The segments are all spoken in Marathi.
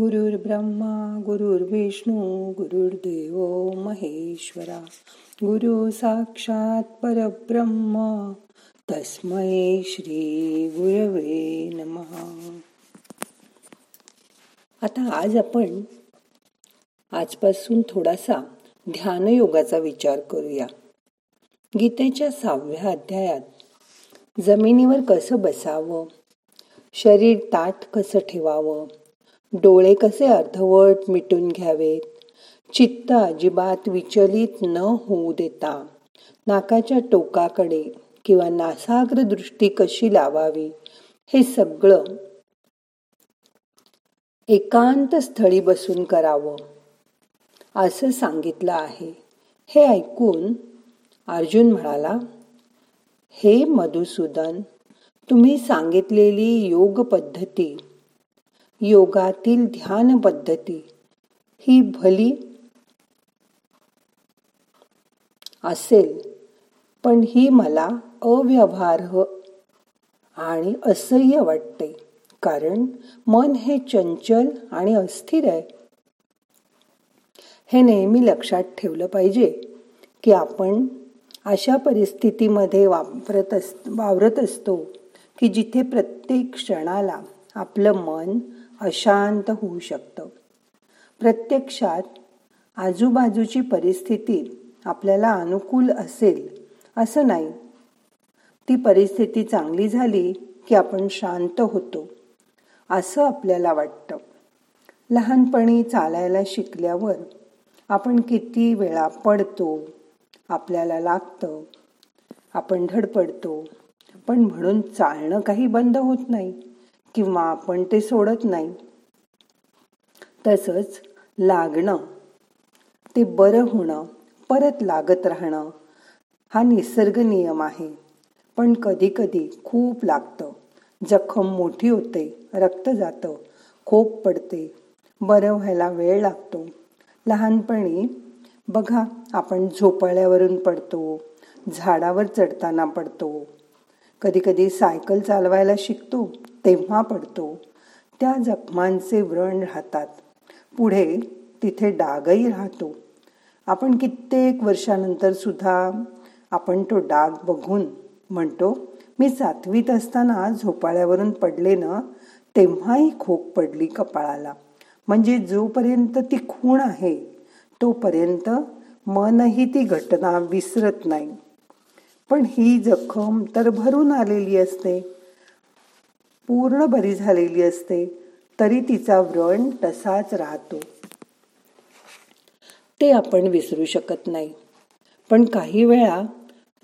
गुरुर्ब्रह्मा गुरुर्विष्णू गुरुर्देव महेश्वरा. गुरु साक्षात परब्रह्म तस्मै श्री गुरवे नमहा आता आज आपण आजपासून थोडासा ध्यानयोगाचा विचार करूया. गीतेच्या सहाव्या अध्यायात जमिनीवर कसं बसावं? शरीर ताट कसं ठेवावं? डोळे कसे अर्धवट मिटून घ्यावेत? चित्त अजिबात विचलित न होऊ देता नाकाच्या टोकाकडे किंवा नासाग्र दृष्टी कशी लावावी? हे सगळं एकांत स्थळी बसून करावं. असं सांगितलं आहे. हे ऐकून अर्जुन म्हणाला हे मधुसूदन तुम्ही सांगितलेली योग पद्धती योगातील ध्यान पद्धती. ही भली असेल पण ही मला अव्यवहार्य आणि असह्य वाटते कारण मन हे चंचल आणि अस्थिर आहे. हे नेहमी लक्षात ठेवलं पाहिजे की आपण अशा परिस्थितीमध्ये वापरत अस वावरत असतो की जिथे प्रत्येक क्षणाला आपलं मन अशांत होऊ शकतं. प्रत्यक्षात आजूबाजूची परिस्थिती आपल्याला अनुकूल असेल असं नाही. ती परिस्थिती चांगली झाली की आपण शांत होतो असं आपल्याला वाटतं. लहानपणी चालायला शिकल्यावर आपण किती वेळा पडतो आपल्याला लागतं. आपण धडपडतो पण म्हणून चालणं काही बंद होत नाही. किंवा आपण ते सोडत नाही. तसंच लागणं ते बरं होणं परत लागत राहणं हा निसर्ग नियम आहे. पण कधीकधी खूप लागतं. जखम मोठी होते रक्त जातं खोप पडते बरं व्हायला वेळ लागतो. लहानपणी बघा आपण झोपाळ्यावरून पडतो झाडावर चढताना पडतो. कधीकधी सायकल चालवायला शिकतो तेव्हा पडतो. त्या जखमांचे व्रण राहतात. पुढे तिथे डागही राहतो. आपण कित्येक वर्षानंतर सुद्धा आपण तो डाग बघून म्हणतो मी सातवीत असताना झोपाळ्यावरून पडले ना तेव्हाही खोक पडली कपाळाला. म्हणजे जोपर्यंत ती खूण आहे तोपर्यंत मनही ती घटना विसरत नाही. पण ही जखम तर भरून आलेली असते. पूर्ण बरी झालेली असते तरी तिचा व्रण तसाच राहतो. ते आपण विसरू शकत नाही. पण काही वेळा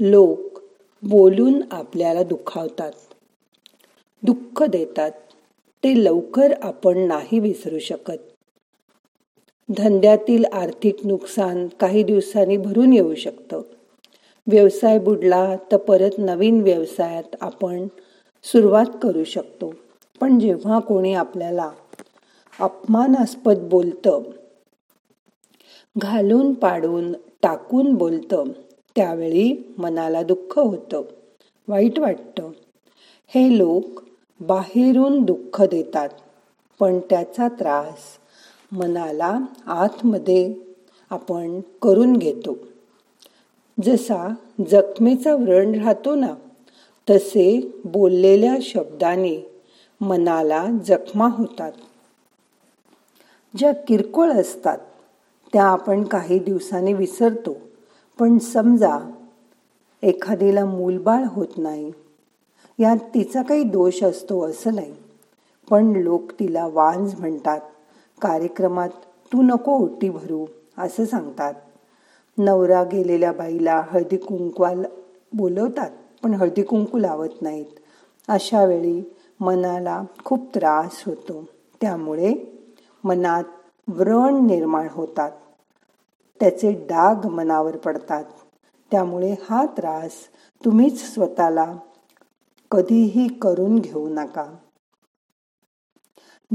लोक बोलून आपल्याला दुखावतात. दुःख देतात. ते लवकर आपण नाही विसरू शकत. धंद्यातील आर्थिक नुकसान काही दिवसांनी भरून येऊ शकतं. व्यवसाय बुडला तर परत नवीन व्यवसायात आपण सुरुवात करू शकतो. पण जेव्हा कोणी आपल्याला अपमानास्पद बोलतं घालून पाडून टाकून बोलतं त्यावेळी मनाला दुःख होतं वाईट वाटतं. हे लोक बाहेरून दुःख देतात पण त्याचा त्रास मनाला आतमध्ये आपण करून घेतो. जसा जखमेचा व्रण राहतो ना तसे बोललेल्या शब्दाने मनाला जखमा होतात. ज्या किरकोळ असतात त्या आपण काही दिवसांनी विसरतो. पण समजा एखादीला मूलबाळ होत नाही यात तिचा काही दोष असतो असं नाही. पण लोक तिला वांज म्हणतात कार्यक्रमात तू नको ओटी भरू असं सांगतात. नवरा गेलेल्या बाईला हळदी कुंकवाला बोलवतात. पण हळदी कुंकू लावत नाहीत. अशा वेळी मनाला खूप त्रास होतो. त्यामुळे मनात व्रण निर्माण होतात. त्याचे डाग मनावर पडतात. त्यामुळे हा त्रास तुम्हीच स्वतःला कधीही करून घेऊ नका.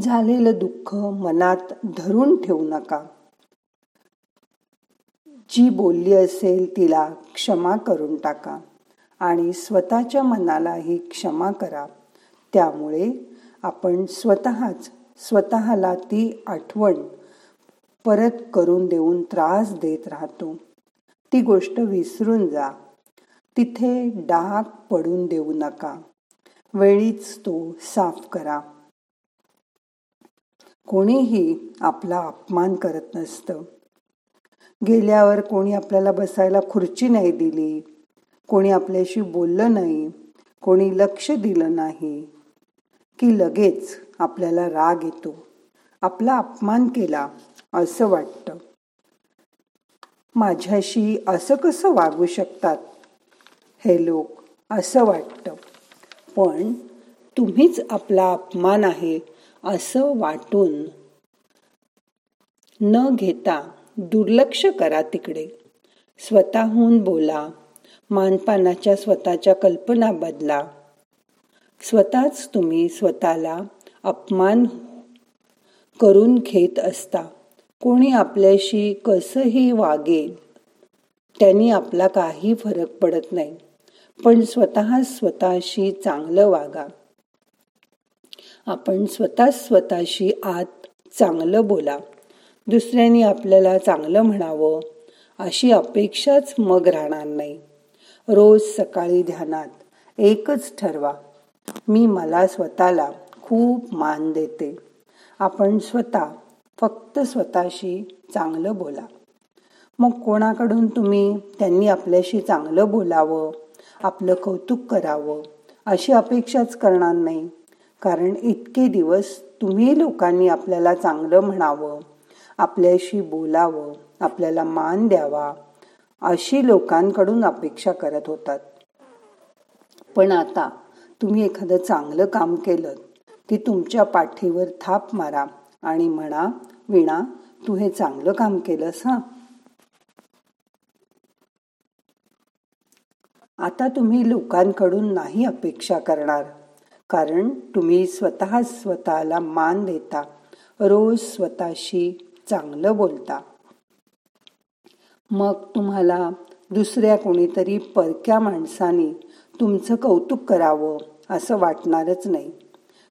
झालेलं दुःख मनात धरून ठेवू नका. जी बोलली असेल तिला क्षमा करून टाका. आणि स्वतःच्या मनालाही क्षमा करा. त्यामुळे आपण स्वतःच स्वतःला ती आठवण परत करून देऊन त्रास देत राहतो. ती गोष्ट विसरून जा. तिथे डाग पडून देऊ नका. वेळीच तो साफ करा. कोणीही आपला अपमान करत नसतं. गेल्यावर कोणी आपल्याला बसायला खुर्ची नाही दिली. कोणी आपल्याशी बोललं नाही कोणी लक्ष दिलं नाही की लगेच आपल्याला राग येतो. आपला अपमान केला असं वाटतं. माझ्याशी असं कसं वागू शकतात? हे लोक असं वाटतं. पण तुम्हीच आपला अपमान आहे असं वाटून न घेता दुर्लक्ष करा तिकडे. स्वतःहून बोला मानपानाच्या स्वतःच्या कल्पना बदला. स्वतःच तुम्ही स्वतःला अपमान करून घेत असता. कोणी आपल्याशी कसंही वागेल त्यांनी आपला काही फरक पडत नाही. पण स्वतः स्वतःशी चांगलं वागा. आपण स्वतः स्वतःशी आत चांगलं बोला. दुसऱ्यांनी आपल्याला चांगलं म्हणावं अशी अपेक्षाच मग राहणार नाही. रोज सकाळी ध्यानात. एकच ठरवा मी मला स्वतःला खूप मान देते. आपण स्वतः फक्त स्वतःशी चांगलं बोला. मग कोणाकडून तुम्ही त्यांनी आपल्याशी चांगलं बोलावं आपलं कौतुक करावं अशी अपेक्षाच करणार नाही. कारण इतके दिवस तुम्ही लोकांनी आपल्याला चांगलं म्हणावं आपल्याशी बोलावं आपल्याला मान द्यावा अशी लोकांकडून अपेक्षा करत होतात. पण आता तुम्ही एखादं चांगलं काम केलं की तुमच्या पाठीवर थाप मारा आणि म्हणा विणा तू हे चांगलं काम केलंस हा? आता तुम्ही लोकांकडून नाही अपेक्षा करणार कारण तुम्ही स्वतः स्वतःला मान देता रोज स्वतःशी चांगलं बोलता. मग तुम्हाला दुसऱ्या कोणीतरी परक्या माणसाने तुमचं कौतुक करावं असं वाटणारच नाही.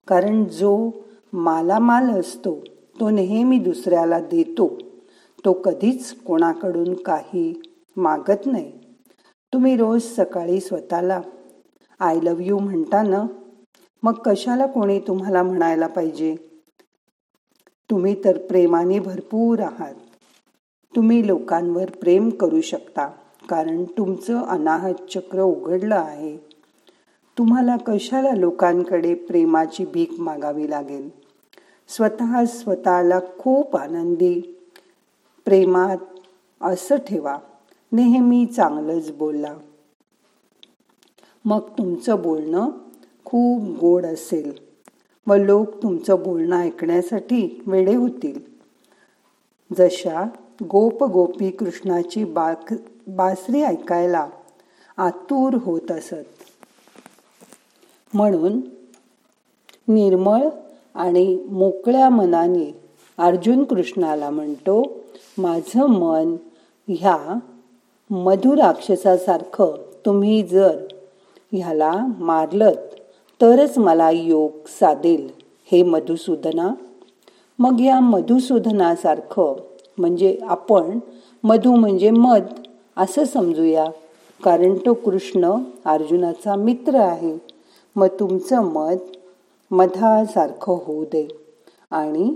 कारण जो मालामाल असतो तो नेहमी दुसऱ्याला देतो. तो कधीच कोणाकडून काही मागत नाही. तुम्ही रोज सकाळी स्वतःला आय लव यू म्हणता ना? मग कशाला कोणी तुम्हाला म्हणायला पाहिजे? तुम्ही तर प्रेमाने भरपूर आहात. तुम्ही लोकांवर प्रेम करू शकता कारण तुमचं अनाहत चक्र उघडलं आहे. तुम्हाला कशाला लोकांकडे प्रेमाची भीक मागावी लागेल? स्वतः स्वतःला खूप आनंदी. प्रेमात असं ठेवा नेहमी चांगलंच बोला. मग तुमचं बोलणं खूप गोड असेल व लोक तुमचं बोलणं ऐकण्यासाठी वेडे होतील. जशा गोप गोपी कृष्णाची बाक बासरी ऐकायला आतुर होत असत. म्हणून निर्मळ आणि मोकळ्या मनाने अर्जुन कृष्णाला म्हणतो माझं मन ह्या मधुराक्षसासारखं तुम्ही जर ह्याला मारलत तरच मला योग साधेल हे मधुसूदना. मग या मधुसूदनासारखं म्हणजे आपण मधु म्हणजे मध असं समजूया. कारण तो कृष्ण अर्जुनाचा मित्र आहे. मग तुमचं मध मधासारखं होऊ दे. आणि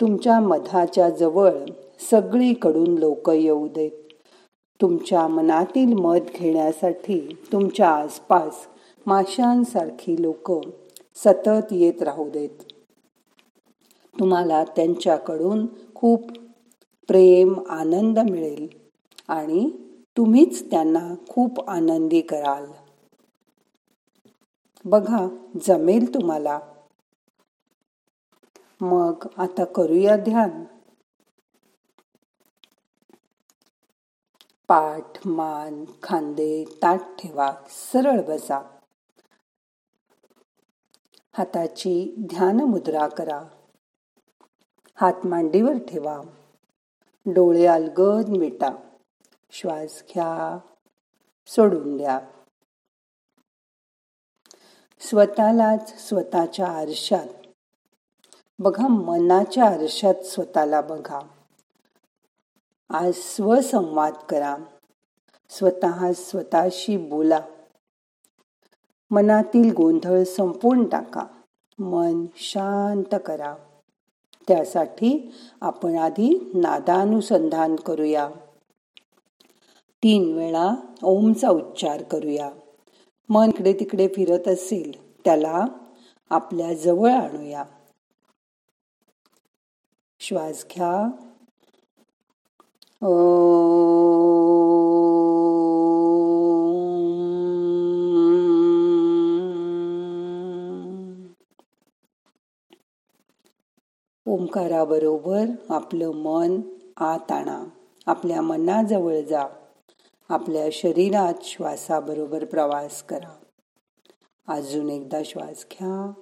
तुमच्या मधाच्या जवळ सगळीकडून लोक येऊ देत. तुमच्या मनातील मध घेण्यासाठी तुमच्या आसपास माशांसारखी लोक सतत येत राहू देत. तुम्हाला त्यांच्याकडून खूप प्रेम आनंद मिळेल आणि तुम्हीच त्यांना खूप आनंदी कराल. बघा जमेल तुम्हाला. मग आता करूया ध्यान. पाठ मान खांदे ताट ठेवा सरळ बसा. हाताची ध्यान मुद्रा करा. हात मांडीवर ठेवा. डोळे अलगद मिटा. श्वास घ्या. सोडून द्या. स्वतःलाच स्वतःच्या आरशात बघा मनाच्या आरशात स्वतःला बघा. आज स्वसंवाद करा. स्वतः स्वतःशी बोला. मनातील गोंधळ संपून टाका. मन शांत करा. त्यासाठी आपण आधी नादानुसंधान करूया. तीन वेळा ओमचा उच्चार करूया. मन इकडे तिकडे फिरत असेल त्याला आपल्या जवळ आणूया. श्वास घ्या. ओंकाराबरोबर आपलं मन आत आणा. आपल्या मनाजवळ जा. आपल्या शरीरात श्वासाबरोबर प्रवास करा. अजून एकदा श्वास घ्या.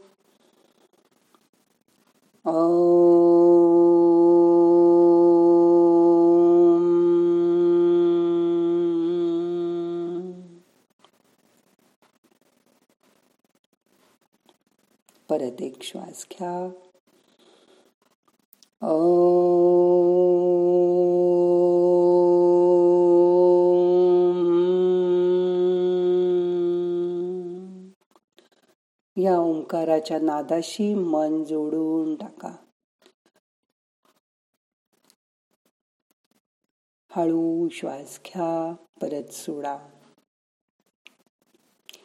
परत एक श्वास घ्या. या ओंकाराच्या नादाशी मन जोडून टाका. हळू श्वास घ्या परत सोडा.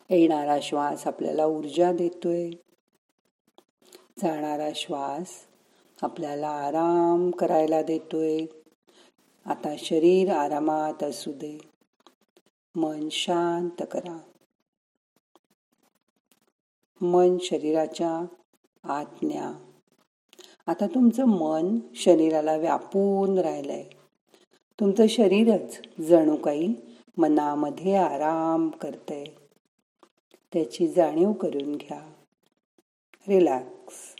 येणारा श्वास आपल्याला ऊर्जा देतोय. जाणारा श्वास आपल्याला आराम करायला देतोय. आता शरीर आरामात असू दे. मन शांत करा. मन शरीराच्या आज्ञा आता तुमचं मन शरीराला व्यापून राहिलंय. तुमचं शरीरच जणू काही मनामध्ये आराम करतय. त्याची जाणीव करून घ्या. रिलॅक्स.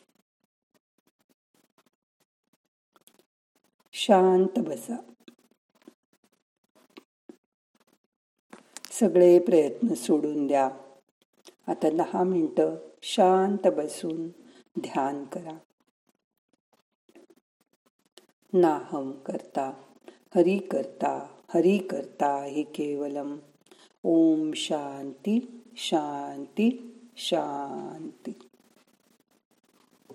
शांत बसा. सगळे प्रयत्न सोडून द्या. आता दहा मिनटं शांत बसून ध्यान करा. नाहम करता हरी करता हरी करता हे केवलम. ओम शांती शांती शांती.